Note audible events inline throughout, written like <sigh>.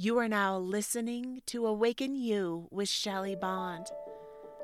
You are now listening to Awaken You with Shelly Bond.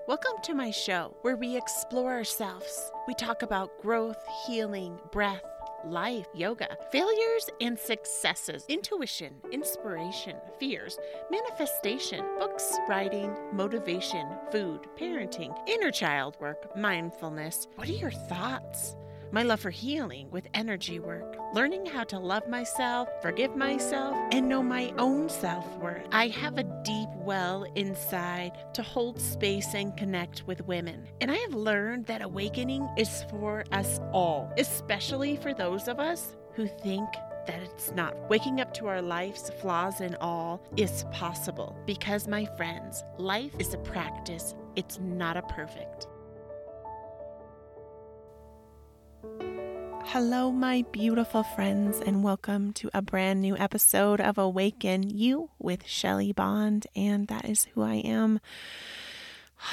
Welcome to my show where we explore ourselves. We talk about growth, healing, breath, life, yoga, failures and successes, intuition, inspiration, fears, manifestation, books, writing, motivation, food, parenting, inner child work, mindfulness. What are your thoughts? My love for healing with energy work, learning how to love myself, forgive myself, and know my own self worth. I have a deep well inside to hold space and connect with women. And I have learned that awakening is for us all, especially for those of us who think that it's not. Waking up to our life's flaws and all is possible because, my friends, life is a practice, it's not a perfect. Hello, my beautiful friends, and welcome to a brand new episode of Awaken You with Shelly Bond, and that is who I am. <sighs>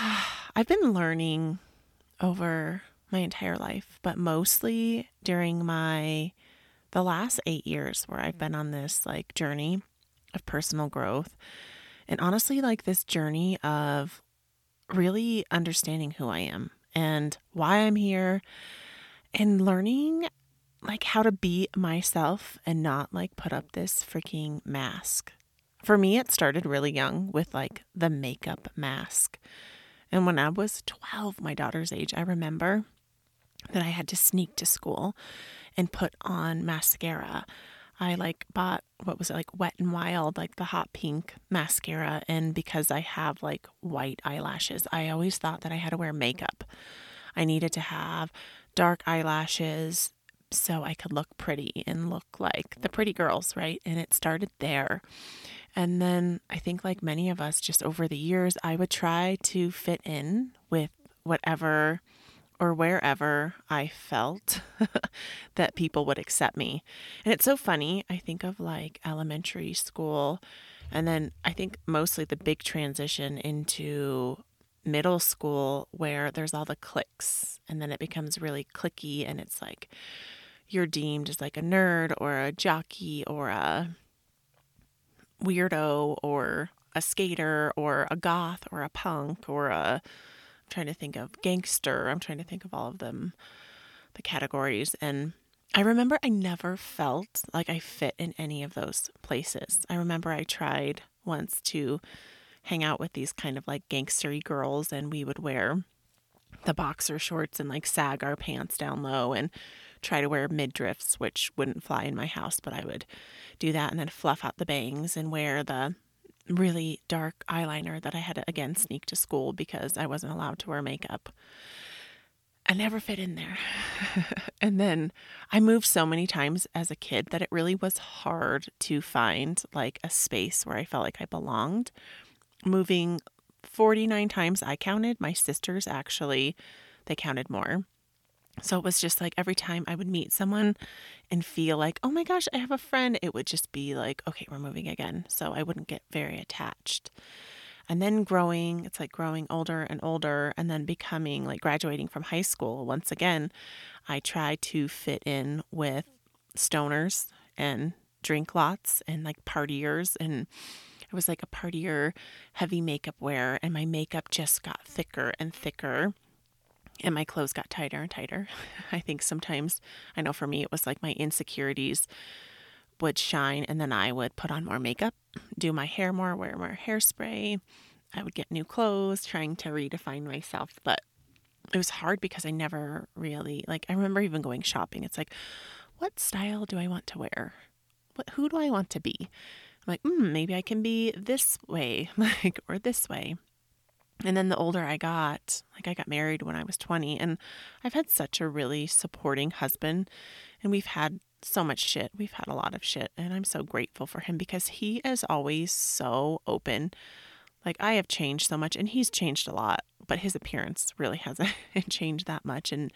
I've been learning over my entire life, but mostly during my the last 8 years where I've been on this like journey of personal growth. And honestly, like this journey of really understanding who I am and why I'm here and learning like how to be myself and not like put up this freaking mask. For me, it started really young with like the makeup mask. And when I was 12, my daughter's age, I remember that I had to sneak to school and put on mascara. I like bought what was it like wet and wild, like the hot pink mascara. And because I have like white eyelashes, I always thought that I had to wear makeup. I needed to have dark eyelashes so I could look pretty and look like the pretty girls, right? And it started there. And then I think, like many of us, just over the years, I would try to fit in with whatever or wherever I felt <laughs> that people would accept me. And it's so funny. I think of like elementary school, and then I think mostly the big transition into middle school where there's all the clicks and then it becomes really clicky and it's like you're deemed as like a nerd or a jockey or a weirdo or a skater or a goth or a punk or a I'm trying to think of gangster. I'm trying to think of all of them the categories and I remember I never felt like I fit in any of those places. I remember I tried once to hang out with these kind of like gangstery girls and we would wear the boxer shorts and like sag our pants down low and try to wear midriffs, which wouldn't fly in my house, but I would do that and then fluff out the bangs and wear the really dark eyeliner that I had to again sneak to school because I wasn't allowed to wear makeup. I never fit in there. <laughs> and then I moved so many times as a kid that it really was hard to find like a space where I felt like I belonged. Moving 49 times I counted, my sisters actually they counted more. So it was just like every time I would meet someone and feel like, oh my gosh, I have a friend, it would just be like, okay, we're moving again. So I wouldn't get very attached. And then growing, it's like growing older and older, and then becoming like graduating from high school. Once again, I try to fit in with stoners and drink lots and like partiers. And I was like a partier, heavy makeup wear, and my makeup just got thicker and thicker and my clothes got tighter and tighter. <laughs> I think sometimes, I know for me, it was like my insecurities would shine, and then I would put on more makeup, do my hair more, wear more hairspray. I would get new clothes, trying to redefine myself. But it was hard because I never really, like, I remember even going shopping. It's like, what style do I want to wear? What, who do I want to be? I'm like, hmm, maybe I can be this way, <laughs> like, or this way. And then the older I got, like I got married when I was 20, and I've had such a really supporting husband, and we've had so much shit. We've had a lot of shit, and I'm so grateful for him because he is always so open. Like I have changed so much, and he's changed a lot, but his appearance really hasn't <laughs> changed that much. And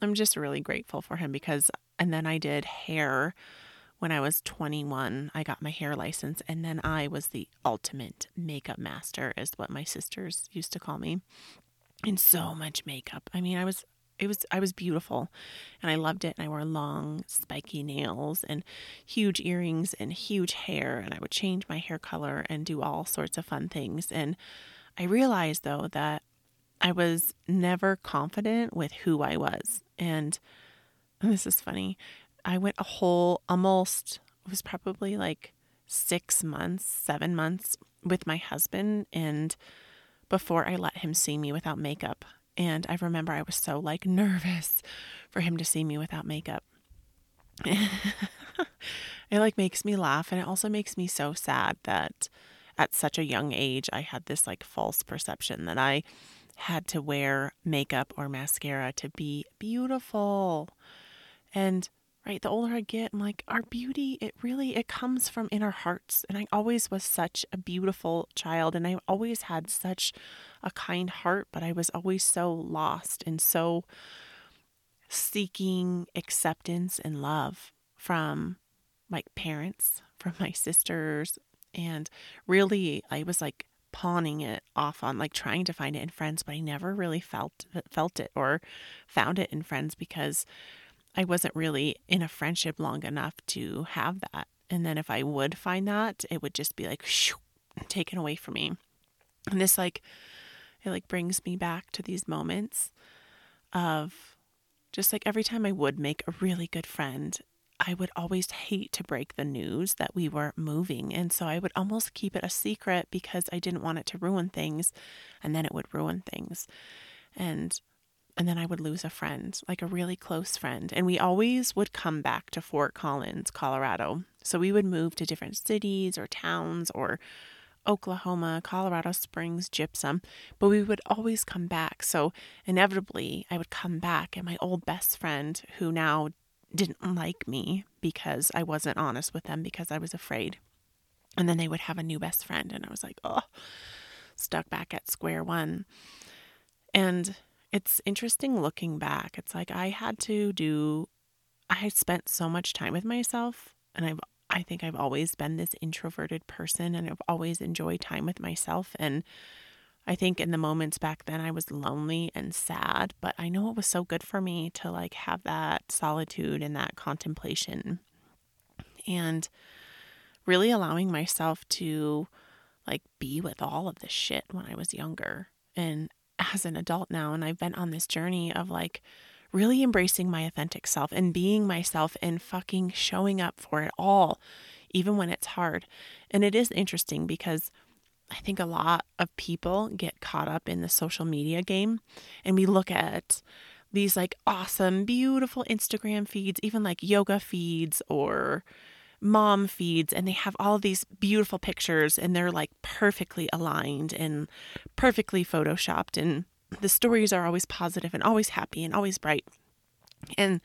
I'm just really grateful for him because, and then I did hair when I was 21, I got my hair license, and then I was the ultimate makeup master, is what my sisters used to call me. And so much makeup. I mean, I was it was I was beautiful and I loved it and I wore long spiky nails and huge earrings and huge hair and I would change my hair color and do all sorts of fun things and I realized though that I was never confident with who I was and this is funny. I went a whole almost it was probably like 6 months, 7 months with my husband and before I let him see me without makeup. And I remember I was so like nervous for him to see me without makeup. <laughs> it like makes me laugh and it also makes me so sad that at such a young age I had this like false perception that I had to wear makeup or mascara to be beautiful. And right? The older i get i'm like our beauty it really it comes from in our hearts. And i always was such a beautiful child and i always had such a kind heart but i was always so lost and so seeking acceptance and love from my parents from my sisters and really i was like pawning it off on like trying to find it in friends but i never really felt felt it or found it in friends because I wasn't really in a friendship long enough to have that. And then if I would find that, it would just be like shoo, taken away from me. And this like it like brings me back to these moments of just like every time I would make a really good friend, I would always hate to break the news that we were moving. And so I would almost keep it a secret because I didn't want it to ruin things and then it would ruin things. And and then I would lose a friend, like a really close friend. And we always would come back to Fort Collins, Colorado. So we would move to different cities or towns or Oklahoma, Colorado Springs, Gypsum, but we would always come back. So inevitably, I would come back, and my old best friend, who now didn't like me because I wasn't honest with them because I was afraid. And then they would have a new best friend, and I was like, oh, stuck back at square one. And it's interesting looking back. It's like I had to do I spent so much time with myself and I've I think I've always been this introverted person and I've always enjoyed time with myself and I think in the moments back then I was lonely and sad, but I know it was so good for me to like have that solitude and that contemplation and really allowing myself to like be with all of this shit when I was younger and as an adult now and I've been on this journey of like really embracing my authentic self and being myself and fucking showing up for it all, even when it's hard. And it is interesting because I think a lot of people get caught up in the social media game and we look at these like awesome, beautiful Instagram feeds, even like yoga feeds or mom feeds and they have all these beautiful pictures and they're like perfectly aligned and perfectly photoshopped and the stories are always positive and always happy and always bright. And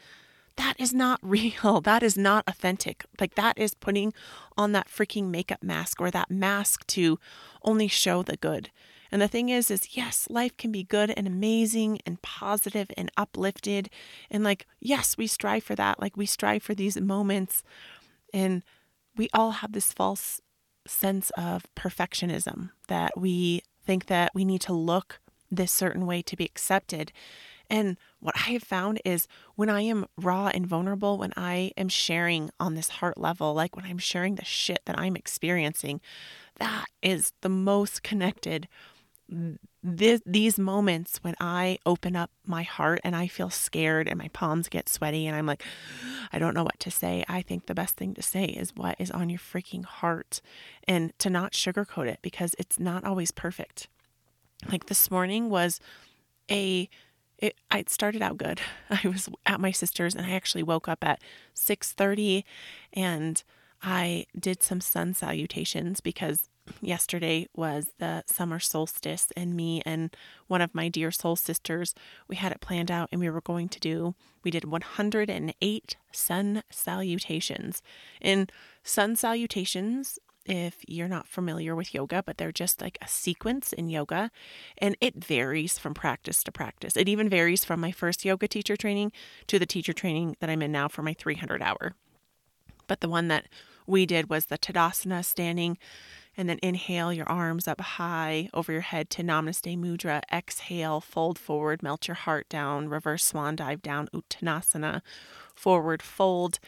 that is not <laughs> real. That is not authentic. Like that is putting on that freaking makeup mask or that mask to only show the good. And the thing is, is yes, life can be good and amazing and positive and uplifted. And like, yes, we strive for that. Like we strive for these moments and we all have this false sense of perfectionism that we think that we need to look this certain way to be accepted. And what I have found is when I am raw and vulnerable, when I am sharing on this heart level, like when I'm sharing the shit that I'm experiencing, that is the most connected this, these moments when I open up my heart and I feel scared and my palms get sweaty and I'm like, <gasps> I don't know what to say. I think the best thing to say is what is on your freaking heart and to not sugarcoat it because it's not always perfect. Like this morning was a it started out good. <laughs> I was at my sister's and I actually woke up at 6:30 and I did some sun salutations because yesterday was the summer solstice and me and one of my dear soul sisters we had it planned out and we were going to do we did 108 sun salutations. In sun salutations if you're not familiar with yoga but they're just like a sequence in yoga and it varies from practice to practice. It even varies from my first yoga teacher training to the teacher training that I'm in now for my 300 hour. But the one that we did was the Tadasana standing And then inhale your arms up high over your head to Namaste Mudra. Exhale, fold forward, melt your heart down, reverse swan dive down, Uttanasana, forward fold.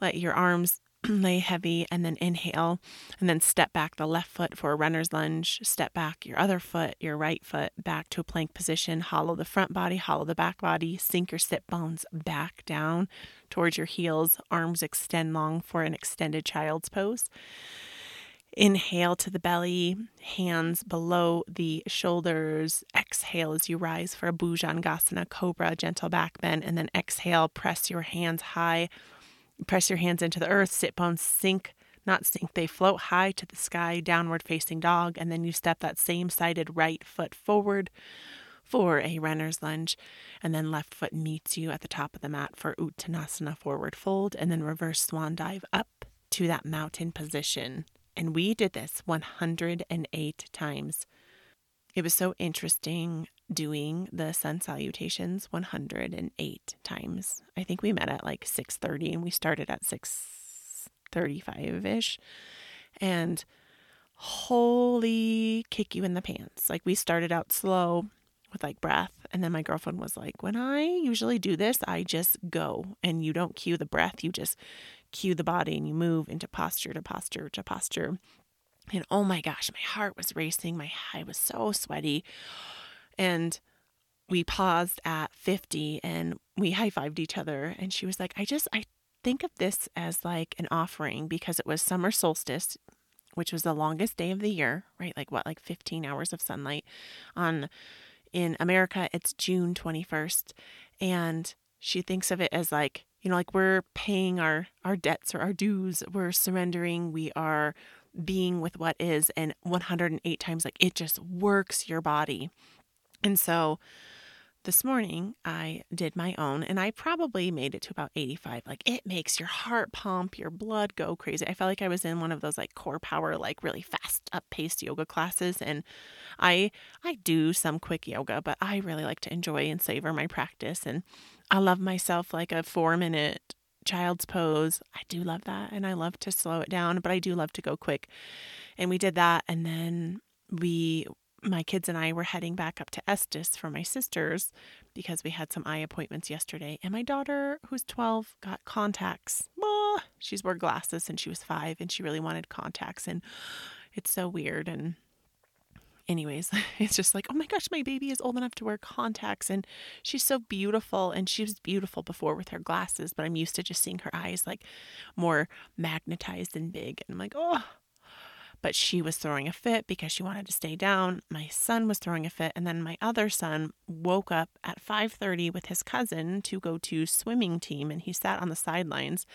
Let your arms <clears throat> lay heavy and then inhale and then step back the left foot for a runner's lunge. Step back your other foot your right foot back to a plank position. Hollow the front body hollow the back body. Sink your sit bones back down towards your heels. Arms extend long for an extended child's pose Inhale to the belly, hands below the shoulders. Exhale as you rise for a Bhujangasana, cobra, gentle back bend. And then exhale, press your hands high Press your hands into the earth, sit bones sink, not sink, they float high to the sky, downward facing dog, and then you step that same sided right foot forward for a runner's lunge, and then left foot meets you at the top of the mat for Uttanasana forward fold, and then reverse swan dive up to that mountain position. And we did this 108 times. It was so interesting doing the sun salutations 108 times. I think we met at like 6:30 and we started at 6:35ish. And holy kick you in the pants. Like we started out slow with like breath and then my girlfriend was like, "When I usually do this, I just go and you don't cue the breath, you just cue the body and you move into posture to posture to posture." And oh my gosh, my heart was racing, my I was so sweaty. And we paused at 50 and we high fived each other. And she was like, I just, I think of this as like an offering because it was summer solstice, which was the longest day of the year, right? Like what, like 15 hours of sunlight. On in America, it's June 21st. And she thinks of it as like, you know, like we're paying our our debts or our dues, we're surrendering, we are being with what is and 108 times like it just works your body and so this morning I did my own and I probably made it to about 85. Like it makes your heart pump, your blood go crazy. I felt like I was in one of those like core power, like really fast up paced yoga classes. And I I do some quick yoga, but I really like to enjoy and savor my practice. And I love myself like a four minute child's pose. I do love that. And I love to slow it down, but I do love to go quick. And we did that. And then we my kids and I were heading back up to Estes for my sisters because we had some eye appointments yesterday. And my daughter, who's 12, got contacts. Well, she's wore glasses since she was five and she really wanted contacts. And it's so weird. And, anyways, <laughs> it's just like, oh my gosh, my baby is old enough to wear contacts and she's so beautiful. And she was beautiful before with her glasses, but I'm used to just seeing her eyes like more magnetized and big. And I'm like, oh, but she was throwing a fit because she wanted to stay down. My son was throwing a fit and then my other son woke up at 5:30 with his cousin to go to swimming team and he sat on the sidelines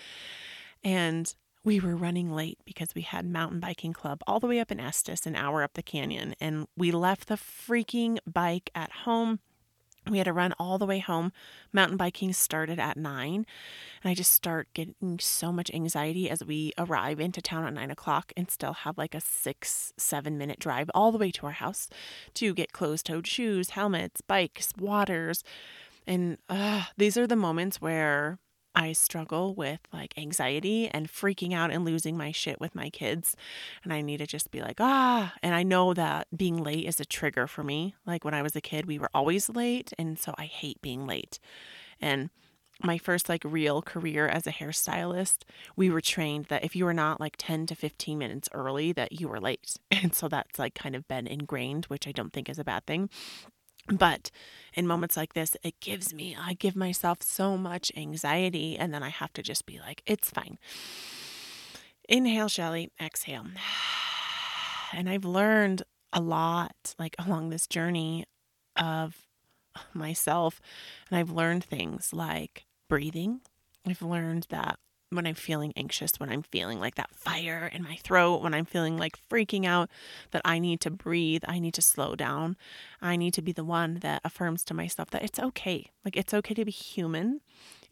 and we were running late because we had mountain biking club all the way up in Estes, an hour up the canyon, and we left the freaking bike at home we had to run all the way home. Mountain biking started at nine, and I just start getting so much anxiety as we arrive into town at nine o'clock and still have like a six, seven minute drive all the way to our house to get closed toed shoes, helmets, bikes, waters. And uh, these are the moments where I struggle with like anxiety and freaking out and losing my shit with my kids. And I need to just be like, ah. And I know that being late is a trigger for me. Like when I was a kid, we were always late. And so I hate being late. And my first like real career as a hairstylist, we were trained that if you were not like 10 to 15 minutes early, that you were late. <laughs> And so that's like kind of been ingrained, which I don't think is a bad thing. But in moments like this, it gives me, I give myself so much anxiety, and then I have to just be like, it's fine. Inhale, Shelly, exhale. <sighs> And I've learned a lot like along this journey of myself, and I've learned things like breathing. I've learned that when I'm feeling anxious, when I'm feeling like that fire in my throat, when I'm feeling like freaking out, that I need to breathe, I need to slow down. I need to be the one that affirms to myself that it's okay. Like, it's okay to be human.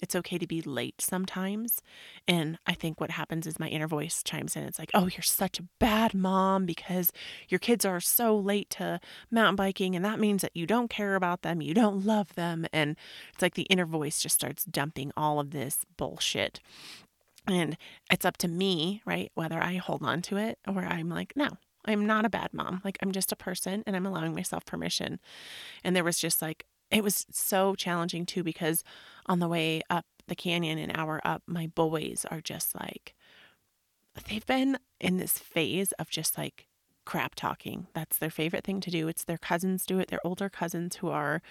It's okay to be late sometimes. And I think what happens is my inner voice chimes in. It's like, oh, you're such a bad mom because your kids are so late to mountain biking. And that means that you don't care about them, you don't love them. And it's like the inner voice just starts dumping all of this bullshit And it's up to me, right? Whether I hold on to it or I'm like, no, I'm not a bad mom. Like, I'm just a person and I'm allowing myself permission. And there was just like, it was so challenging too because on the way up the canyon, an hour up, my boys are just like, they've been in this phase of just like crap talking. That's their favorite thing to do. It's their cousins do it, their older cousins who are,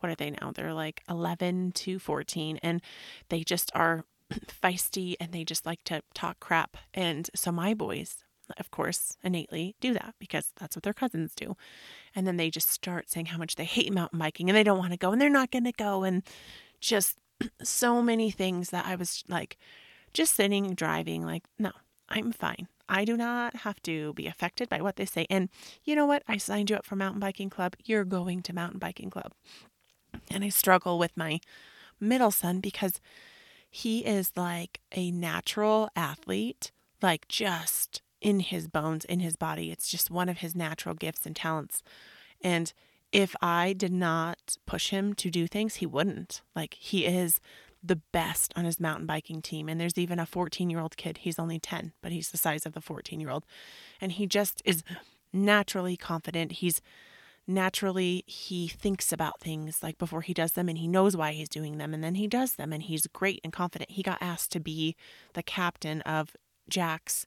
what are they now? They're like 11 to 14, and they just are feisty and they just like to talk crap. And so my boys, of course, innately do that because that's what their cousins do. And then they just start saying how much they hate mountain biking and they don't want to go and they're not going to go. And just <clears throat> so many things that I was like, just sitting, driving, like, no, I'm fine. I do not have to be affected by what they say. And you know what? I signed you up for mountain biking club. You're going to mountain biking club. And I struggle with my middle son because he is like a natural athlete, like just in his bones, in his body. It's just one of his natural gifts and talents. And if I did not push him to do things, he wouldn't. Like he is the best on his mountain biking team. And there's even a 14 year old kid. He's only 10, but he's the size of the 14 year old. And he just is naturally confident. He's naturally, he thinks about things like before he does them and he knows why he's doing them. And then he does them and he's great and confident. He got asked to be the captain of Jack's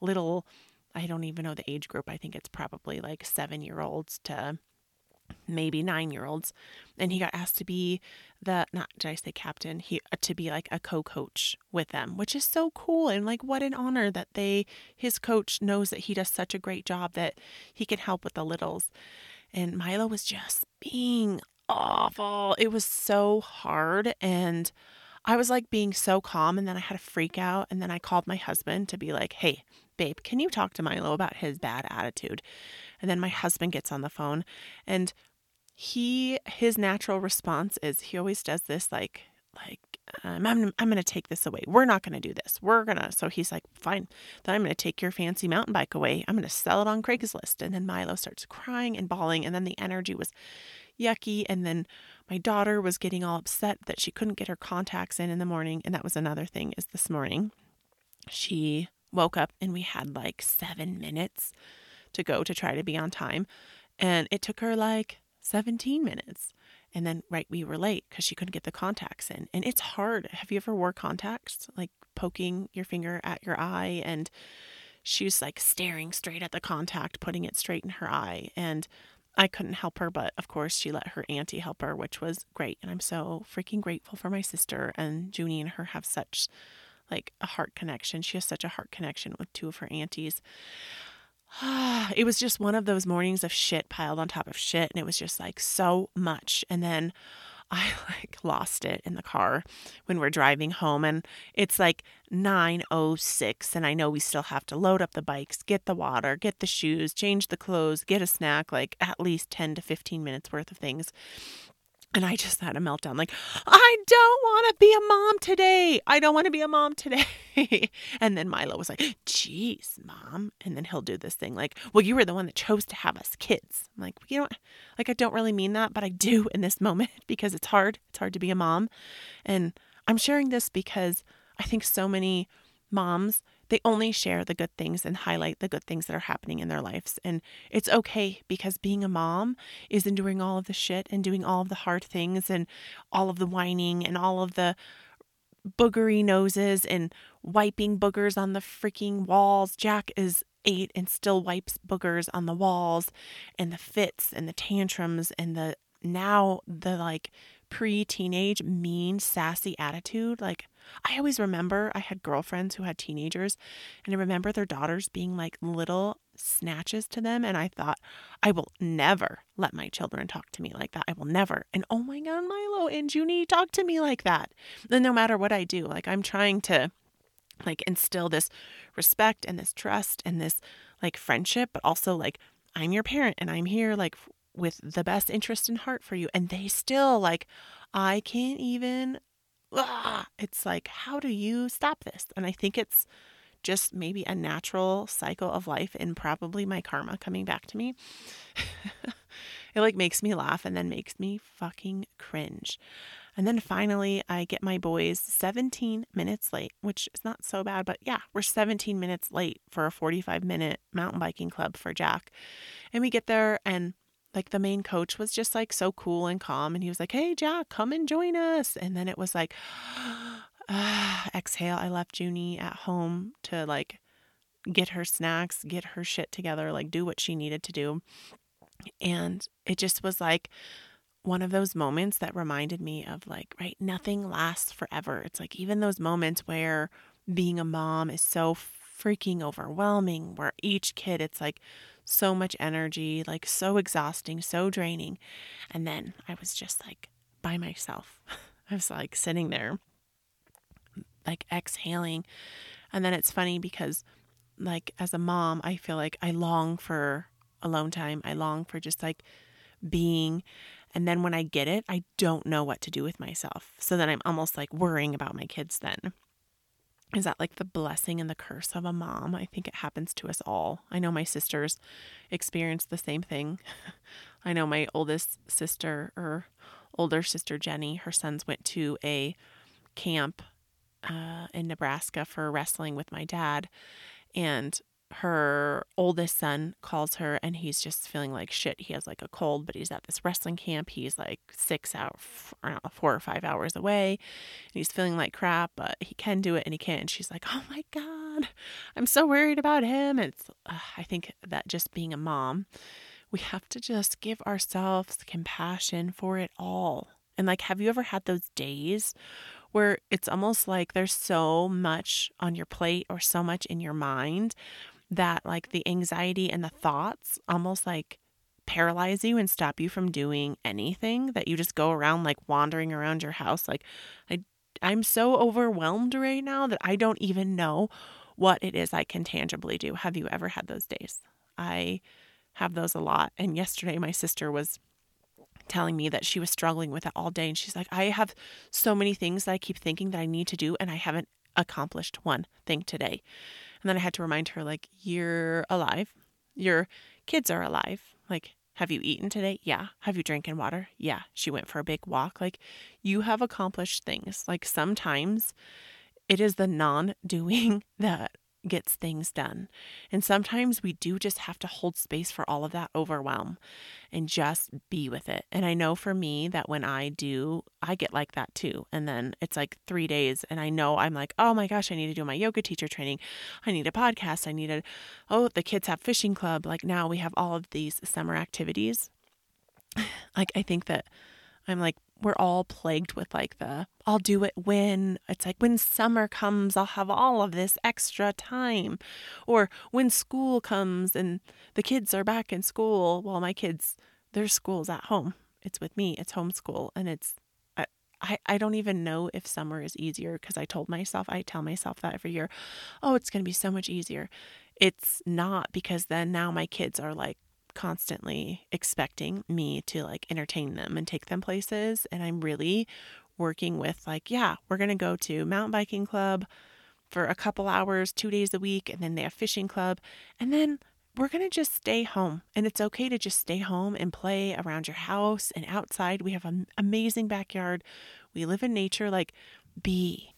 little, I don't even know the age group. I think it's probably like seven year olds to maybe nine year olds and he got asked to be the not did i say captain he uh, to be like a co-coach with them which is so cool and like what an honor that they his coach knows that he does such a great job that he can help with the littles and milo was just being awful. It was so hard and i was like being so calm and then i had a freak out and then i called my husband to be like hey babe can you talk to milo about his bad attitude? And then my husband gets on the phone and he his natural response is he always does this like like um, I'm I'm gonna take this away. We're not gonna do this. We're gonna. So he's like, fine. Then I'm gonna take your fancy mountain bike away. I'm gonna sell it on Craigslist. And then Milo starts crying and bawling. And then the energy was yucky. And then my daughter was getting all upset that she couldn't get her contacts in in the morning. And that was another thing. Is this morning she woke up and we had like seven minutes to go to try to be on time. And it took her like 17 minutes. And then, right, we were late because she couldn't get the contacts in. And it's hard. Have you ever wore contacts? Like poking your finger at your eye and she was like staring straight at the contact, putting it straight in her eye. And I couldn't help her, but of course she let her auntie help her, which was great. And I'm so freaking grateful for my sister and Junie and her have such like a heart connection. She has such a heart connection with two of her aunties. <sighs> it was just one of those mornings of shit piled on top of shit. And it was just like so much. And then <laughs> I like lost it in the car when we're driving home and it's like 906 and I know we still have to load up the bikes, get the water, get the shoes, change the clothes, get a snack, like at least 10 to 15 minutes worth of things. And I just had a meltdown like, I don't want to be a mom today. I don't want to be a mom today. <laughs> and then Milo was like, Jeez, mom. And then he'll do this thing like, well, you were the one that chose to have us kids. I'm like, you know, like, I don't really mean that, but I do in this moment <laughs> because it's hard. It's hard to be a mom. And I'm sharing this because I think so many moms they only share the good things and highlight the good things that are happening in their lives. And it's okay because being a mom is enduring all of the shit and doing all of the hard things and all of the whining and all of the boogery noses and wiping boogers on the freaking walls. Jack is eight and still wipes boogers on the walls and the fits and the tantrums and the now the like pre teenage mean sassy attitude. Like I always remember I had girlfriends who had teenagers, and I remember their daughters being like little snatches to them. And I thought, I will never let my children talk to me like that. I will never. And oh my God, Milo and Junie talk to me like that. Then no matter what I do, like I'm trying to like instill this respect and this trust and this like friendship, but also like I'm your parent and I'm here like with the best interest in heart for you. And they still like, I can't even ah, it's like, how do you stop this? And I think it's just maybe a natural cycle of life and probably my karma coming back to me. <laughs> it like makes me laugh and then makes me fucking cringe. And then finally, I get my boys 17 minutes late, which is not so bad, but yeah, we're 17 minutes late for a 45 minute mountain biking club for Jack. And we get there, and like the main coach was just like so cool and calm. And he was like, Hey, Jack, come and join us. And then it was like, uh, <gasps> exhale. I left Junie at home to like get her snacks, get her shit together, like do what she needed to do. And it just was like one of those moments that reminded me of like, right, nothing lasts forever. It's like even those moments where being a mom is so freaking overwhelming, where each kid, it's like so much energy, like so exhausting, so draining. And then I was just like by myself. <laughs> I was like sitting there, like exhaling. And then it's funny because, like, as a mom, I feel like I long for alone time. I long for just like being. And then when I get it, I don't know what to do with myself. So then I'm almost like worrying about my kids then. Is that like the blessing and the curse of a mom? I think it happens to us all. I know my sisters experienced the same thing. <laughs> I know my oldest sister or older sister Jenny, her sons went to a camp uh, in Nebraska for wrestling with my dad. And her oldest son calls her and he's just feeling like shit. He has like a cold, but he's at this wrestling camp. He's like six out, four or five hours away. And he's feeling like crap, but he can do it and he can't. And she's like, oh my God, I'm so worried about him. And uh, I think that just being a mom, we have to just give ourselves compassion for it all. And like, have you ever had those days where it's almost like there's so much on your plate or so much in your mind that like the anxiety and the thoughts almost like paralyze you and stop you from doing anything that you just go around like wandering around your house like I I'm so overwhelmed right now that I don't even know what it is I can tangibly do. Have you ever had those days? I have those a lot. And yesterday my sister was telling me that she was struggling with it all day and she's like, "I have so many things that I keep thinking that I need to do and I haven't accomplished one thing today." And then I had to remind her, like, you're alive. Your kids are alive. Like, have you eaten today? Yeah. Have you drinking water? Yeah. She went for a big walk. Like, you have accomplished things. Like, sometimes it is the non doing <laughs> that gets things done. And sometimes we do just have to hold space for all of that overwhelm and just be with it. And I know for me that when I do, I get like that too. And then it's like three days, and I know I'm like, oh my gosh, I need to do my yoga teacher training. I need a podcast. I need a, oh, the kids have fishing club. Like now we have all of these summer activities. <sighs> Like I think that I'm like, we're all plagued with like the I'll do it when it's like when summer comes, I'll have all of this extra time. Or when school comes and the kids are back in school. Well, my kids, their school's at home. It's with me. It's homeschool. And it's, I, I don't even know if summer is easier because I told myself, I tell myself that every year, oh, it's going to be so much easier. It's not because then now my kids are like constantly expecting me to like entertain them and take them places. And I'm really working with, like, yeah, we're going to go to mountain biking club for a couple hours, two days a week. And then they have fishing club. And then we're going to just stay home. And it's okay to just stay home and play around your house and outside. We have an amazing backyard. We live in nature. Like, be.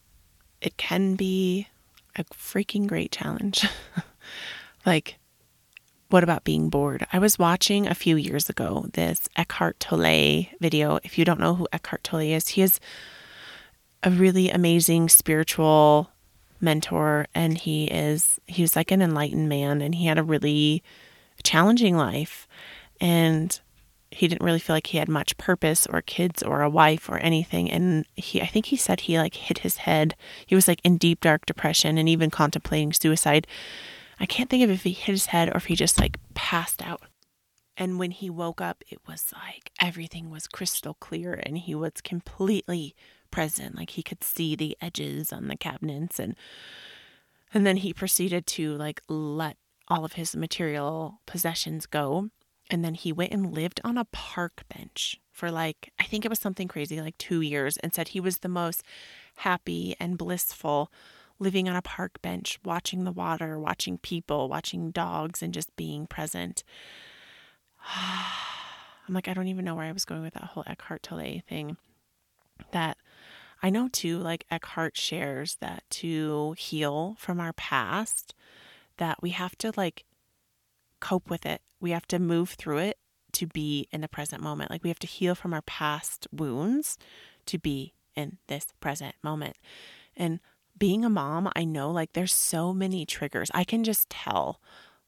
It can be a freaking great challenge. <laughs> like, what about being bored? I was watching a few years ago this Eckhart Tolle video. If you don't know who Eckhart Tolle is, he is a really amazing spiritual mentor and he is he was like an enlightened man and he had a really challenging life and he didn't really feel like he had much purpose or kids or a wife or anything and he I think he said he like hit his head. He was like in deep dark depression and even contemplating suicide I can't think of if he hit his head or if he just like passed out. And when he woke up, it was like everything was crystal clear and he was completely present. Like he could see the edges on the cabinets and and then he proceeded to like let all of his material possessions go. And then he went and lived on a park bench for like, I think it was something crazy, like two years, and said he was the most happy and blissful living on a park bench, watching the water, watching people, watching dogs, and just being present. <sighs> I'm like, I don't even know where I was going with that whole Eckhart Tolle thing. that I know too, like Eckhart shares that to heal from our past, that we have to like cope with it. We have to move through it to be in the present moment. Like we have to heal from our past wounds to be in this present moment. And being a mom, I know like there's so many triggers. I can just tell,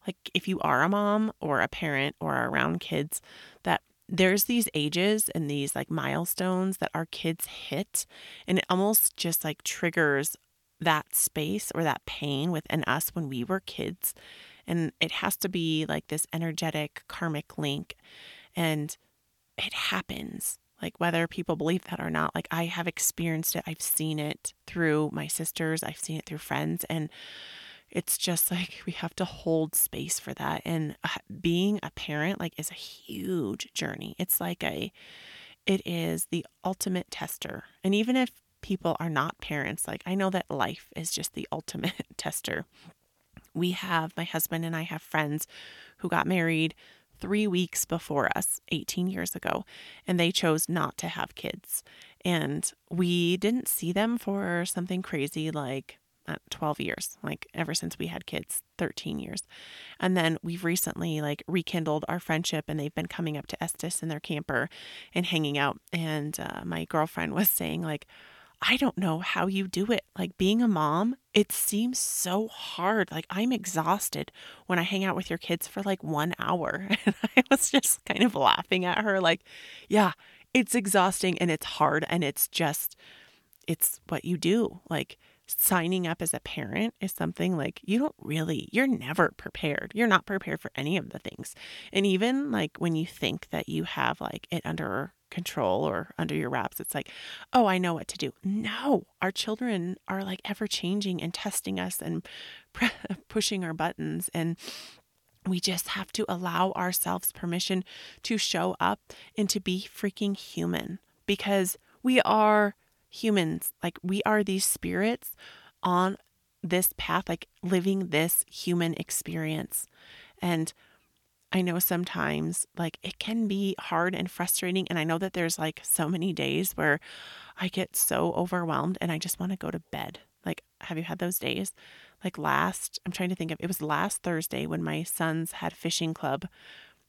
like, if you are a mom or a parent or around kids, that there's these ages and these like milestones that our kids hit, and it almost just like triggers that space or that pain within us when we were kids. And it has to be like this energetic karmic link. And it happens like whether people believe that or not like i have experienced it. I've seen it through my sisters. I've seen it through friends. And it's just like we have to hold space for that. And uh, being a parent like is a huge journey. It's like a it is the ultimate tester. And even if people are not parents like i know that life is just the ultimate <laughs> tester. We have my husband and i have friends who got married three weeks before us 18 years ago, and they chose not to have kids. And we didn't see them for something crazy like uh, 12 years, like ever since we had kids, 13 years. And then we've recently like rekindled our friendship and they've been coming up to Estes in their camper and hanging out. And uh, my girlfriend was saying, like, I don't know how you do it. Like being a mom, it seems so hard. Like I'm exhausted when I hang out with your kids for like one hour. <laughs> And I was just kind of laughing at her, like, yeah, it's exhausting and it's hard and it's just, it's what you do. Like, signing up as a parent is something like you don't really, you're never prepared. You're not prepared for any of the things. And even like when you think that you have like it under control or under your wraps, it's like, oh, I know what to do. No, our children are like ever changing and testing us and <laughs> pushing our buttons. And we just have to allow ourselves permission to show up and to be freaking human because we are humans. Like we are these spirits on this path, like living this human experience. And I know sometimes like it can be hard and frustrating. And I know that there's like so many days where I get so overwhelmed and I just want to go to bed. Like, have you had those days? Like last, I'm trying to think of it was last Thursday when my sons had fishing club.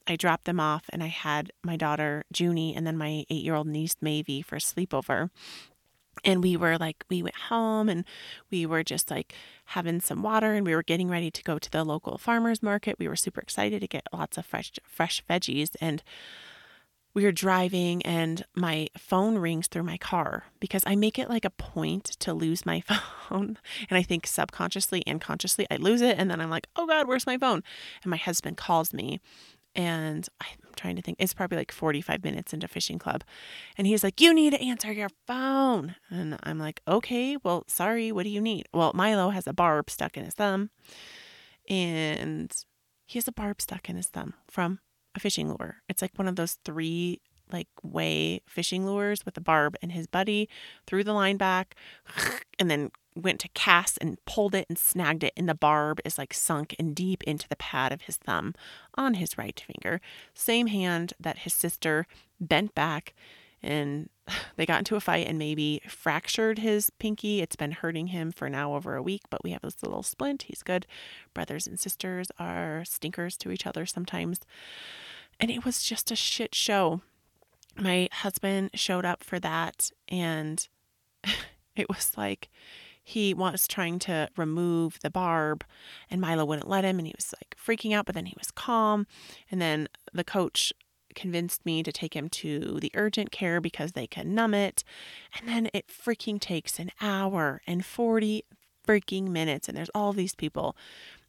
I dropped them off and I had my daughter Junie and then my eight year old niece Mavie for sleepover and we were like we went home and we were just like having some water and we were getting ready to go to the local farmers market we were super excited to get lots of fresh fresh veggies and we were driving and my phone rings through my car because I make it like a point to lose my <laughs> phone. And I think subconsciously and consciously I lose it. And then I'm like, oh God, where's my phone? And my husband calls me and I'm trying to think, it's probably like 45 minutes into fishing club. And he's like, You need to answer your phone. And I'm like, Okay, well, sorry, what do you need? Well, Milo has a barb stuck in his thumb. And he has a barb stuck in his thumb from a fishing lure. It's like one of those three like way fishing lures with a barb and his buddy threw the line back <laughs> and then went to cast and pulled it and snagged it, and the barb is like sunk in deep into the pad of his thumb on his right finger. Same hand that his sister bent back and <sighs> they got into a fight and maybe fractured his pinky. It's been hurting him for now over a week, but we have this little splint. He's good. Brothers and sisters are stinkers to each other sometimes. And it was just a shit show. My husband showed up for that and <laughs> it was like he was trying to remove the barb and Milo wouldn't let him and he was like freaking out, but then he was calm. And then the coach convinced me to take him to the urgent care because they can numb it. And then it freaking takes an hour and 40 freaking minutes. And there's all these people.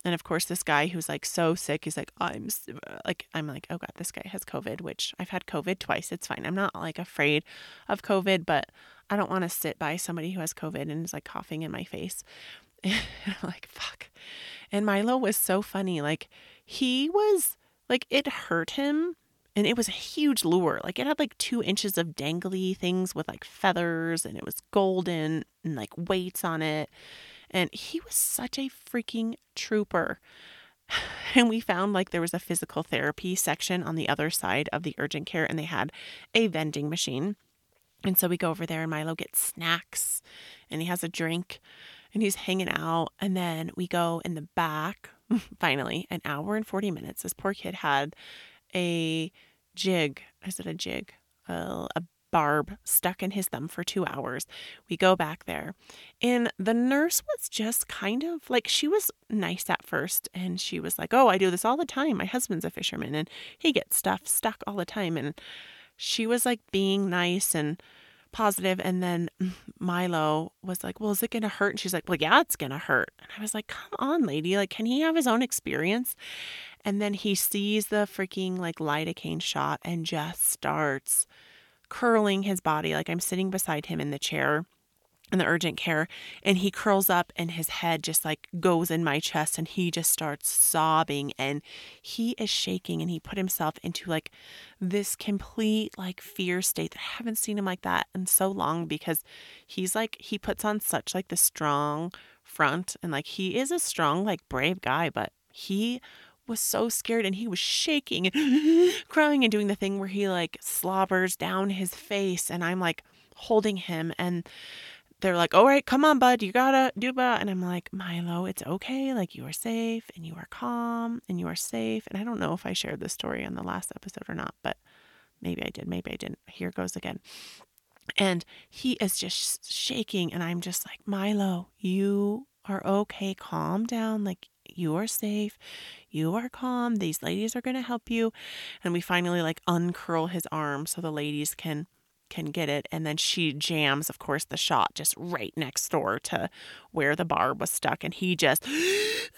And of course, this guy who's like so sick, he's like, I'm uh, like, I'm like, oh God, this guy has COVID, which I've had COVID twice. It's fine. I'm not like afraid of COVID, but I don't want to sit by somebody who has COVID and is like coughing in my face. <laughs> And I'm like, fuck. And Milo was so funny. Like, he was like, it hurt him. And it was a huge lure. Like, it had like two inches of dangly things with like feathers, and it was golden and like weights on it. And he was such a freaking trooper. <sighs> And we found like there was a physical therapy section on the other side of the urgent care, and they had a vending machine And so we go over there and Milo gets snacks and he has a drink and he's hanging out. And then we go in the back, <laughs> finally, an hour and 40 minutes. This poor kid had a jig. Is it a jig? Uh, a barb stuck in his thumb for two hours. We go back there, and the nurse was just kind of like, she was nice at first, and she was like, Oh, I do this all the time. My husband's a fisherman, and he gets stuff stuck all the time. And she was like being nice and positive and then <clears throat> Milo was like, "Well, is it going to hurt?" And she's like, "Well, yeah, it's going to hurt." And I was like, "Come on, lady. Like, can he have his own experience?" And then he sees the freaking like lidocaine shot and just starts curling his body. Like I'm sitting beside him in the chair in the urgent care and he curls up and his head just like goes in my chest and he just starts sobbing and he is shaking and he put himself into like this complete like fear state that I haven't seen him like that in so long because he's like he puts on such like the strong front and like he is a strong like brave guy but he was so scared and he was shaking and <gasps> crying and doing the thing where he like slobbers down his face and I'm like holding him and they're like, all right, come on, bud, you gotta do that. And I'm like, Milo, it's okay. Like, you are safe and you are calm and you are safe. And I don't know if I shared this story on the last episode or not, but maybe I did, maybe I didn't. Here goes again. And he is just shaking. And I'm just like, Milo, you are okay. Calm down. Like, you are safe. You are calm. These ladies are going to help you. And we finally like uncurl his arm so the ladies can can get it and then she jams of course the shot just right next door to where the barb was stuck and he just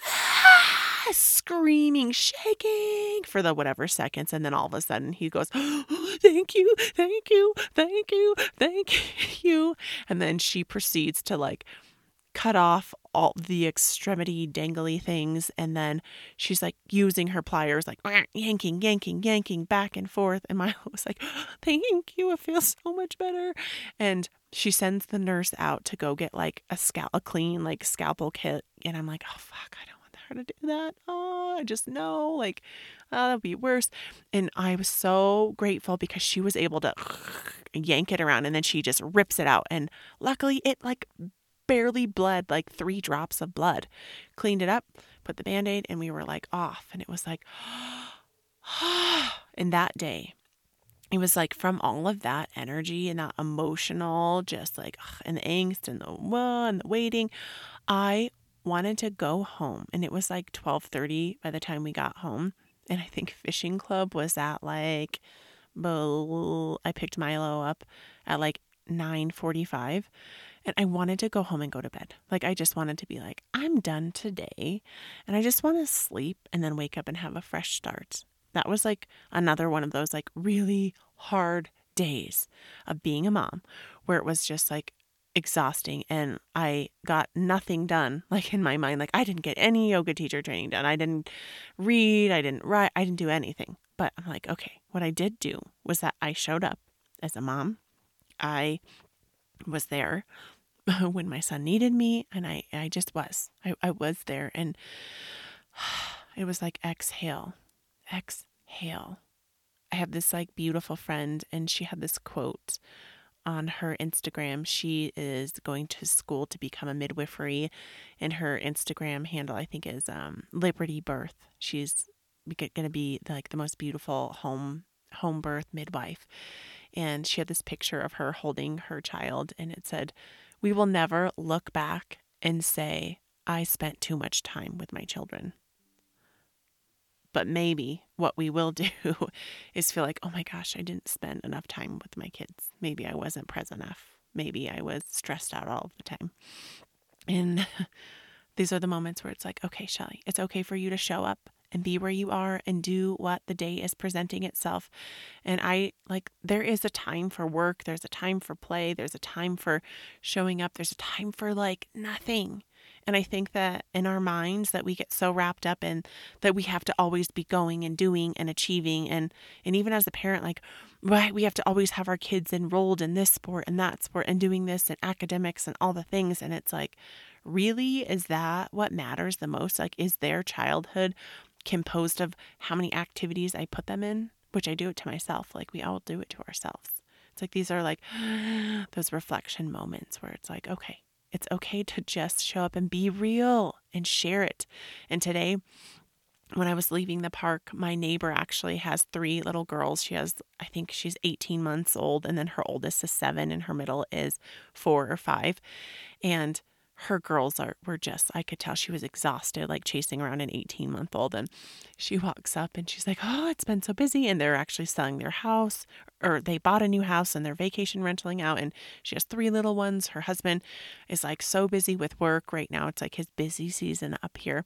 ah, screaming shaking for the whatever seconds and then all of a sudden he goes oh, thank you thank you thank you thank <laughs> you and then she proceeds to like cut off all the extremity dangly things and then she's like using her pliers like yanking yanking yanking back and forth and <laughs> Milo was like <gasps> thank you it feels so much better. And she sends the nurse out to go get like a scalp a clean like scalpel kit and I'm like oh fuck I don't want her to do that. Oh I just know like oh, that'd be worse. And I was so grateful because she was able to <laughs> yank it around and then she just rips it out and luckily it like barely bled like three drops of blood. Cleaned it up, put the band aid, and we were like off. And it was like, <gasps> and that day, it was like from all of that energy and that emotional, just like, and the angst and the whoa and the waiting, I wanted to go home. And it was like 1230 by the time we got home. And I think fishing club was at like, I picked Milo up at like 945 and I wanted to go home and go to bed. Like, I just wanted to be like, I'm done today. And I just want to sleep and then wake up and have a fresh start. That was like another one of those like really hard days of being a mom where it was just like exhausting and I got nothing done <laughs> like in my mind like I didn't get any yoga teacher training done I didn't read I didn't write I didn't do anything but I'm like okay what I did do was that I showed up as a mom I was there <laughs> when my son needed me and I, I just was. I, I was there and <sighs> it was like exhale, exhale. I have this like beautiful friend and she had this quote on her Instagram. She is going to school to become a midwifery and her Instagram handle I think is um, Liberty Birth. She's going to be like the most beautiful home home birth midwife and she had this picture of her holding her child, and it said, We will never look back and say, I spent too much time with my children. But maybe what we will <laughs> do is feel like, oh my gosh, I didn't spend enough time with my kids. Maybe I wasn't present enough. Maybe I was stressed out all of the time. And <laughs> these are the moments where it's like, okay, Shelly, it's okay for you to show up and be where you are and do what the day is presenting itself. And I like, there is a time for work, there's a time for play, there's a time for showing up, there's a time for like nothing. And I think that in our minds that we get so wrapped up in that we have to always be going and doing and achieving and and even as a parent like right we have to always have our kids enrolled in this sport and that sport and doing this and academics and all the things and it's like really is that what matters the most like is their childhood composed of how many activities I put them in, which I do it to myself. Like we all do it to ourselves. It's like these are like <gasps> those reflection moments where it's like, okay, it's okay to just show up and be real and share it. And today, when I was leaving the park, my neighbor actually has three little girls. She has, I think she's 18 months old, and then her oldest is seven, and her middle is four or five. And her girls are were just I could tell she was exhausted, like chasing around an 18 month old. And she walks up and she's like, Oh, it's been so busy. And they're actually selling their house or they bought a new house and they're vacation renting out. And she has three little ones. Her husband is like so busy with work right now. It's like his busy season up here.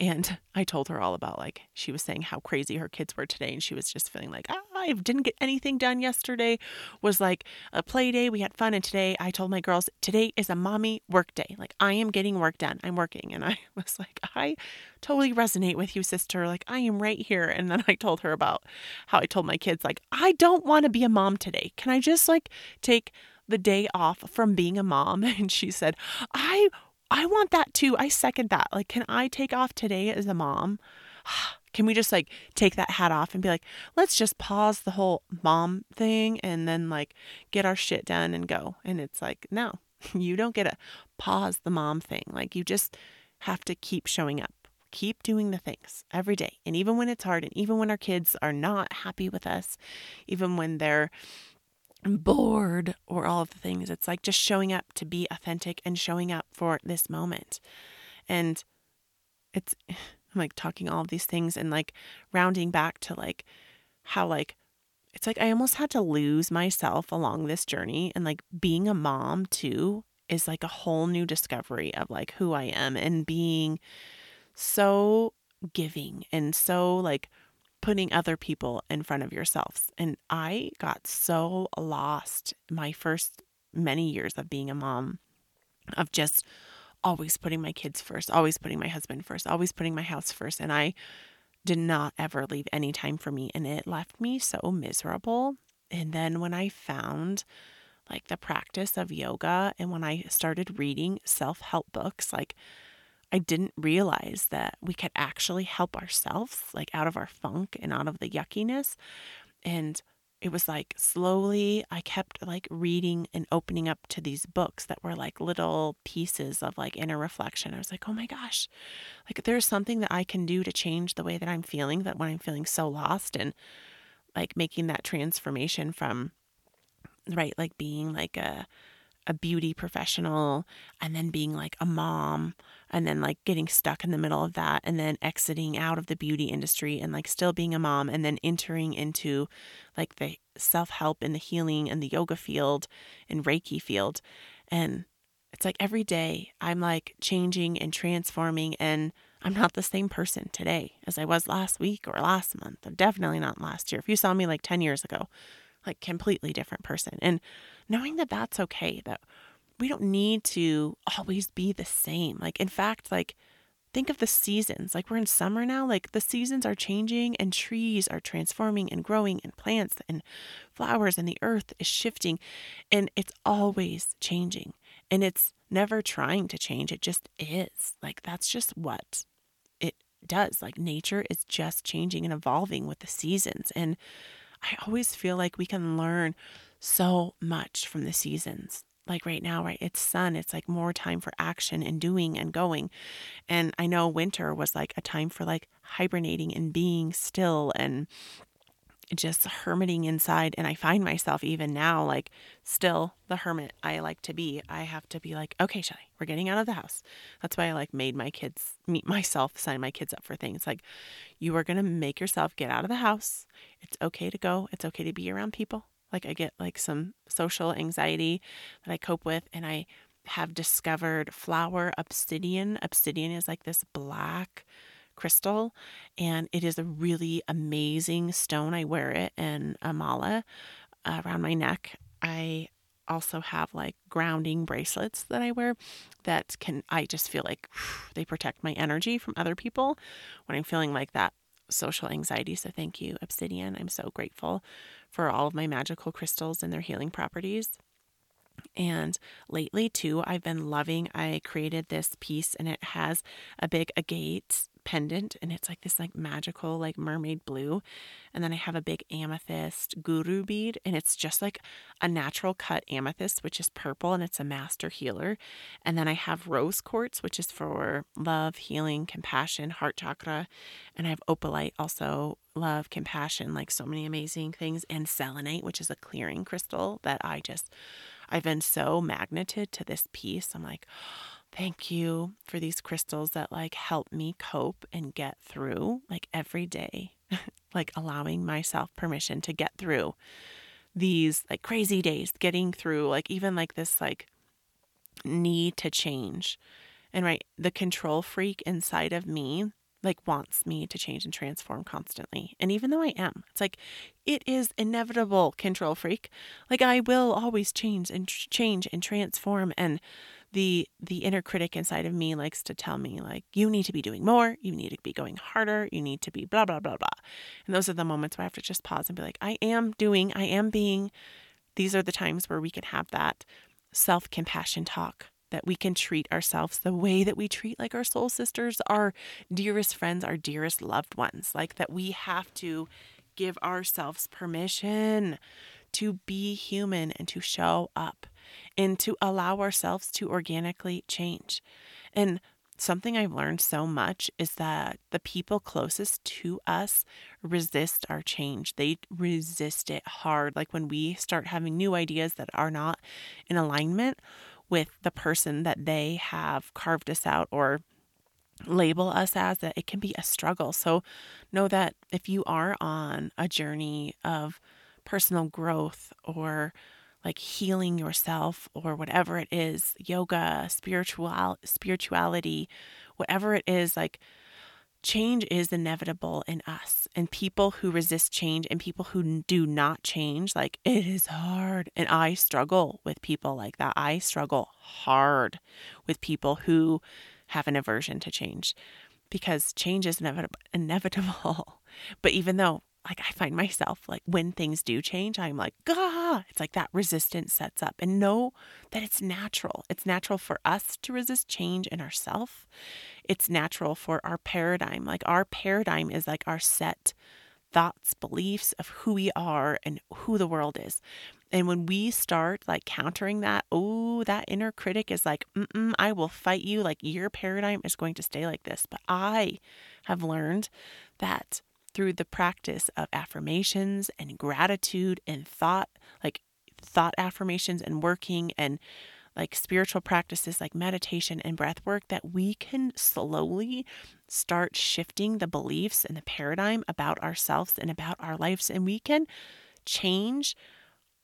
And <laughs> I told her all about like she was saying how crazy her kids were today, and she was just feeling like ah, I didn't get anything done yesterday. Was like a play day, we had fun, and today I told my girls today is a mommy work day. Like I am getting work done, I'm working, and I <laughs> was like I totally resonate with you, sister. Like I am right here. And then I told her about how I told my kids like I don't want to be a mom today. Can I just like take the day off from being a mom? <laughs> And she said I I want that too. I second that. Like, can I take off today as a mom? <sighs> Can we just like take that hat off and be like, let's just pause the whole mom thing and then like get our shit done and go? And it's like, no, <laughs> you don't get to pause the mom thing. Like, you just have to keep showing up, keep doing the things every day. And even when it's hard, and even when our kids are not happy with us, even when they're bored or all of the things. It's like just showing up to be authentic and showing up for this moment. And it's, <sighs> I'm like talking all of these things and like rounding back to like how, like, it's like I almost had to lose myself along this journey. And like being a mom too is like a whole new discovery of like who I am and being so giving and so like putting other people in front of yourselves. And I got so lost my first many years of being a mom, of just always putting my kids first, always putting my husband first, always putting my house first. And I did not ever leave any time for me. And it left me so miserable. And then when I found like the practice of yoga and when I started reading self help books, like I didn't realize that we could actually help ourselves, like out of our funk and out of the yuckiness. And it was like slowly I kept like reading and opening up to these books that were like little pieces of like inner reflection. I was like, oh my gosh, like there's something that I can do to change the way that I'm feeling, that when I'm feeling so lost and like making that transformation from, right, like being like a, a beauty professional and then being like a mom and then like getting stuck in the middle of that and then exiting out of the beauty industry and like still being a mom and then entering into like the self-help and the healing and the yoga field and reiki field and it's like every day I'm like changing and transforming and I'm not the same person today as I was last week or last month. I'm definitely not last year. If you saw me like 10 years ago, like completely different person. And knowing that that's okay, that we don't need to always be the same. Like, in fact, like, think of the seasons. Like, we're in summer now, like, the seasons are changing and trees are transforming and growing, and plants and flowers, and the earth is shifting, and it's always changing. And it's never trying to change, it just is. Like, that's just what it does. Like, nature is just changing and evolving with the seasons. And I always feel like we can learn so much from the seasons. Like right now, right? It's sun. It's like more time for action and doing and going. And I know winter was like a time for like hibernating and being still and just hermiting inside and i find myself even now like still the hermit i like to be i have to be like okay shelly we're getting out of the house that's why i like made my kids meet myself sign my kids up for things like you are going to make yourself get out of the house it's okay to go it's okay to be around people like i get like some social anxiety that i cope with and i have discovered flower obsidian obsidian is like this black crystal and it is a really amazing stone. I wear it in a mala uh, around my neck. I also have like grounding bracelets that I wear that can, I just feel like <sighs> they protect my energy from other people when I'm feeling like that social anxiety. So thank you, Obsidian. I'm so grateful for all of my magical crystals and their healing properties. And lately, too, I've been loving. I created this piece and it has a big agate pendant and it's like this like magical like mermaid blue and then i have a big amethyst guru bead and it's just like a natural cut amethyst which is purple and it's a master healer and then i have rose quartz which is for love healing compassion heart chakra and i have opalite also love compassion like so many amazing things and selenite which is a clearing crystal that i just i've been so magneted to this piece. I'm like Thank you for these crystals that like help me cope and get through like every day, <laughs> like allowing myself permission to get through these like crazy days, getting through like even like this like need to change. And right, the control freak inside of me like wants me to change and transform constantly. And even though I am, it's like it is inevitable control freak. Like I will always change and tr- change and transform and the the inner critic inside of me likes to tell me like you need to be doing more. You need to be going harder. You need to be blah blah blah blah. And those are the moments where i have to just pause and be like i am doing i am being. These are the times where we can have that self-compassion talk that we can treat ourselves the way that we treat like our soul sisters our dearest friends our dearest loved ones. Like that we have to give ourselves permission to be human and to show up and to allow ourselves to organically change. And something I've learned so much is that the people closest to us resist our change. They resist it hard. Like when we start having new ideas that are not in alignment with the person that they have carved us out or label us as that it can be a struggle. So know that if you are on a journey of personal growth or like healing yourself or whatever it is, yoga, spiritual spirituality, whatever it is, like change is inevitable in us. And people who resist change and people who do not change, like it is hard. And I struggle with people like that. I struggle hard with people who have an aversion to change because change is inevitable. <laughs> But even though like I find myself like when things do change, I'm like, ah, it's like that resistance sets up and know that it's natural. It's natural for us to resist change in ourselves. It's natural for our paradigm. Like our paradigm is like our set thoughts, beliefs of who we are and who the world is. And when we start like countering that, oh, that inner critic is like, mm I will fight you. Like your paradigm is going to stay like this. But I have learned that through the practice of affirmations and gratitude and thought, like thought affirmations and working and like spiritual practices like meditation and breath work, that we can slowly start shifting the beliefs and the paradigm about ourselves and about our lives. And we can change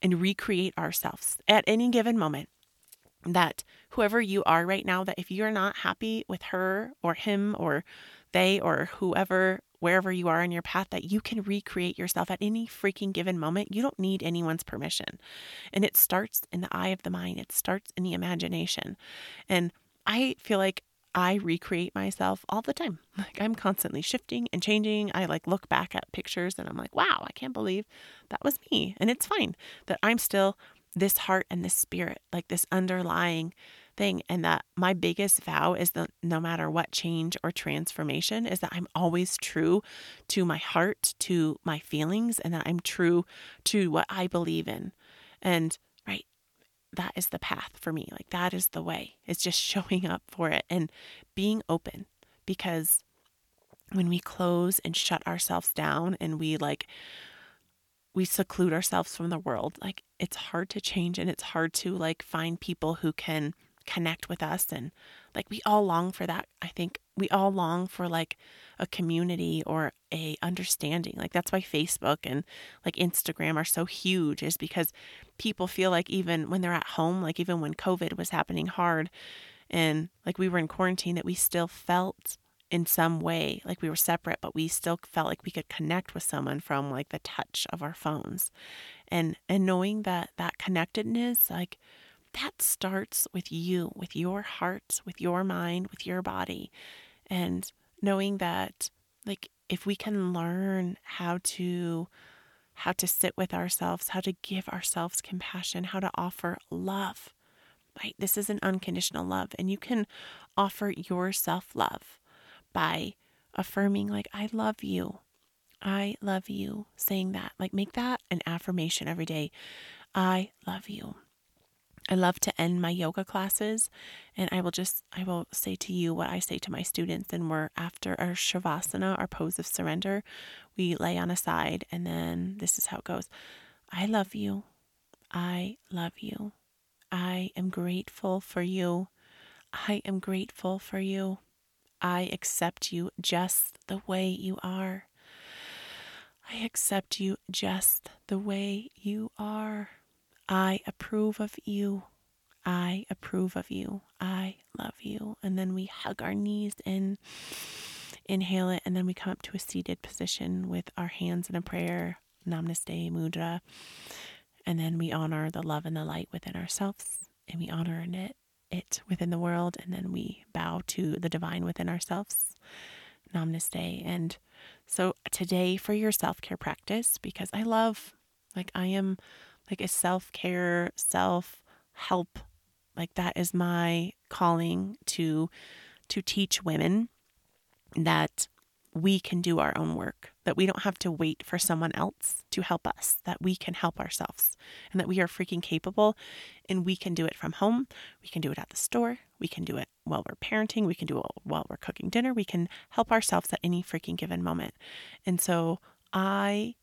and recreate ourselves at any given moment. That whoever you are right now, that if you're not happy with her or him or they or whoever wherever you are in your path that you can recreate yourself at any freaking given moment. You don't need anyone's permission. And it starts in the eye of the mind, it starts in the imagination. And I feel like I recreate myself all the time. <laughs> Like I'm constantly shifting and changing. I like look back at pictures and I'm like, wow, I can't believe that was me. And it's fine that I'm still this heart and this spirit, like this underlying thing. And that my biggest vow is that no matter what change or transformation, is that I'm always true to my heart, to my feelings, and that I'm true to what I believe in. And right, that is the path for me. Like that is the way. It's just <laughs> showing up for it and being open because when we close and shut ourselves down and we like we seclude ourselves from the world like it's hard to change and it's hard to like find people who can connect with us and like we all long for that i think. We all long for like a community or a understanding. Like that's why facebook and like instagram are so huge is because people feel like even when they're at home like even when covid was happening hard and like we were in quarantine that we still felt in some way like we were separate but we still felt like we could connect with someone from like the touch of our phones. And and knowing that that connectedness like that starts with you, with your heart, with your mind, with your body. And knowing that like if we can learn how to how to sit with ourselves, how to give ourselves compassion, how to offer love. Right? This is an unconditional love and you can offer yourself love by affirming, like, I love you. I love you. Saying that, like, make that an affirmation every day. I love you. I love to end my yoga classes and I will just I will say to you what I say to my students and we're after our shavasana, our pose of surrender, we lay on a side and then this is how it goes. I love you. I love you. I am grateful for you. I am grateful for you. I accept you just the way you are. I accept you just the way you are. I approve of you. I approve of you. I love you. And then we hug our knees in, inhale it, and then we come up to a seated position with our hands in a prayer, Namaste Mudra. And then we honor the love and the light within ourselves, and we honor it, it within the world, and then we bow to the divine within ourselves. Namaste. And so today for your self care practice, because I love, like, I am like a self care, self help. Like that is my calling to to teach women that we can do our own work, that we don't have to wait for someone else to help us, that we can help ourselves, and that we are freaking capable and we can do it from home. We can do it at the store. We can do it while we're parenting. We can do it while we're cooking dinner. We can help ourselves at any freaking given moment. And so I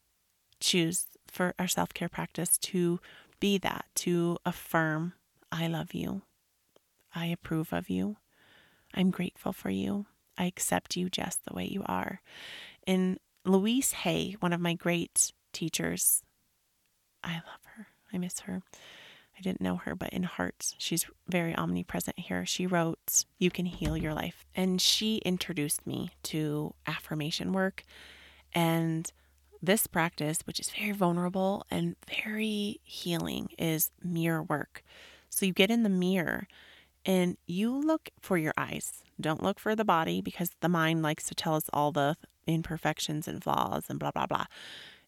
choose for our self care practice to be that, to affirm, I love you. I approve of you. I'm grateful for you. I accept you just the way you are. And Louise Hay, one of my great teachers, I love her. I miss her. I didn't know her, but in heart, she's very omnipresent here. She wrote, You Can Heal Your Life. And she introduced me to affirmation work. And this practice, which is very vulnerable and very healing, is mirror work. So you get in the mirror and you look for your eyes. Don't look for the body because the mind likes to tell us all the imperfections and flaws and blah, blah, blah.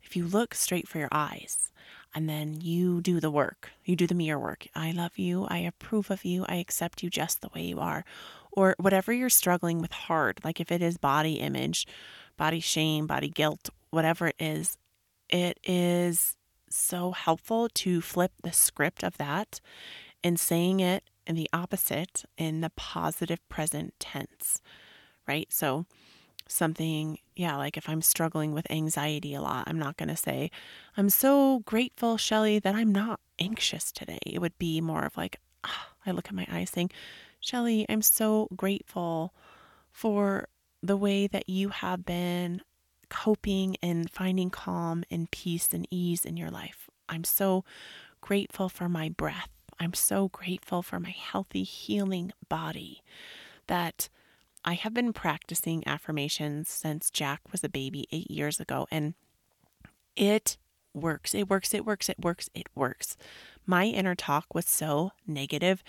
If you look straight for your eyes and then you do the work, you do the mirror work. I love you. I approve of you. I accept you just the way you are. Or whatever you're struggling with hard, like if it is body image, body shame, body guilt, whatever it is, it is so helpful to flip the script of that and saying it in the opposite in the positive present tense, right? So, something, yeah, like if I'm struggling with anxiety a lot, I'm not going to say, I'm so grateful, Shelly, that I'm not anxious today. It would be more of like, ah, I look at my eyes saying, Shelly, I'm so grateful for the way that you have been coping and finding calm and peace and ease in your life. I'm so grateful for my breath. I'm so grateful for my healthy, healing body that I have been practicing affirmations since Jack was a baby eight years ago, and it works. It works. It works. It works. It works. My inner talk was so negative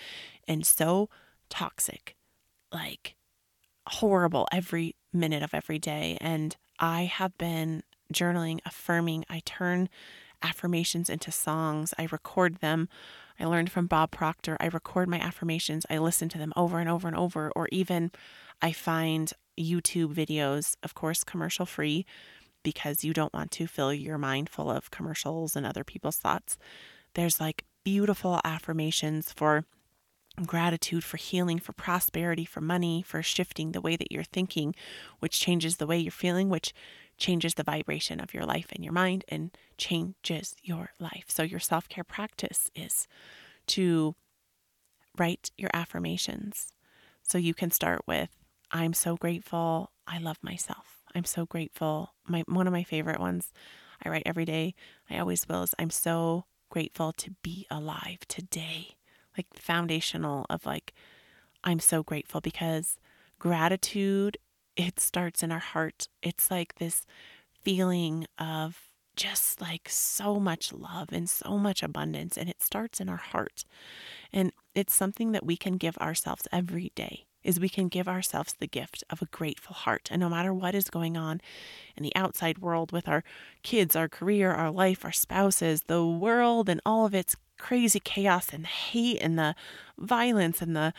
and so toxic, like horrible every minute of every day. And I have been journaling, affirming. I turn affirmations into songs. I record them. I learned from Bob Proctor. I record my affirmations. I listen to them over and over and over. Or even I find YouTube videos, of course, commercial free, because you don't want to fill your mind full of commercials and other people's thoughts. There's like beautiful affirmations for gratitude for healing, for prosperity, for money, for shifting the way that you're thinking, which changes the way you're feeling, which changes the vibration of your life and your mind and changes your life. So, your self care practice is to write your affirmations. So, you can start with, I'm so grateful. I love myself. I'm so grateful. My one of my favorite ones I write every day. I always will is I'm so grateful to be alive today like foundational of like I'm so grateful because gratitude it starts in our heart. It's like this feeling of just like so much love and so much abundance and it starts in our heart. And it's something that we can give ourselves every day is we can give ourselves the gift of a grateful heart. And no matter what is going on in the outside world with our kids, our career, our life, our spouses, the world, and all of its crazy chaos and hate and the violence and the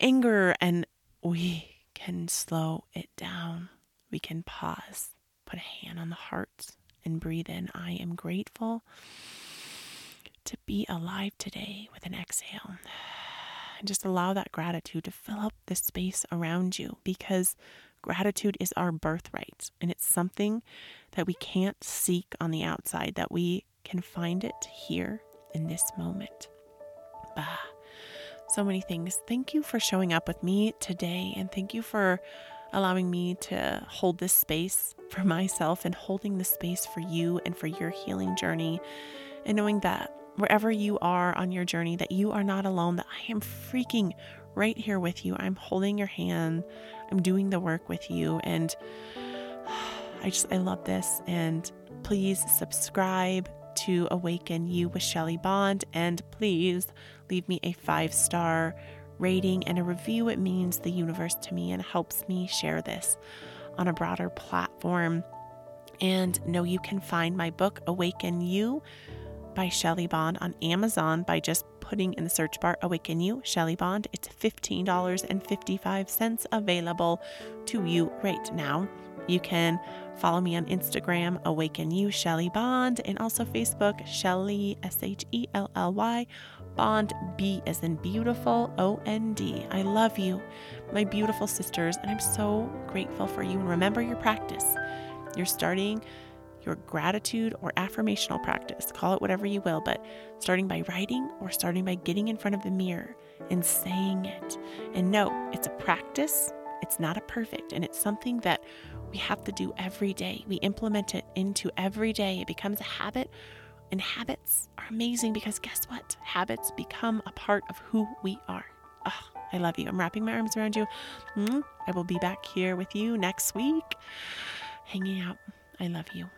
anger, and we can slow it down. we can pause, put a hand on the heart, and breathe in. I am grateful to be alive today with an exhale. And just allow that gratitude to fill up the space around you because gratitude is our birthright and it's something that we can't seek on the outside, that we can find it here in this moment. Bah. So many things. Thank you for showing up with me today and thank you for allowing me to hold this space for <laughs> myself and holding the space for you and for your healing journey and knowing that wherever you are on your journey that you are not alone that I am freaking right here with you. I'm holding your hand. I'm doing the work with you and <sighs> I just I love this and please subscribe to Awaken You with Shelly Bond and please leave me a 5-star rating and a review. It means the universe to me and helps me share this on a broader platform. And know you can find my book, Awaken You by Shelly Bond, on Amazon by just putting in the search bar Awaken You, Shelly Bond. It's $15.55 available to you right now. You can follow me on Instagram, Awaken You, Shelly Bond, and also Facebook, Shelly, S H E L L Y Bond, B as in beautiful, O N D. I love you, my beautiful sisters, and I'm so grateful for you. And remember your practice. You're starting your gratitude or affirmational practice, call it whatever you will, but starting by writing or starting by getting in front of the mirror and saying it. And no, it's a practice, it's not a perfect, and it's something that we have to do every day. We implement it into every day, it becomes a habit and habits are amazing because guess what? Habits become a part of who we are. Oh, I love you. I'm wrapping my arms around you. Mm-hmm. I will be back here with you next week, hanging out. I love you.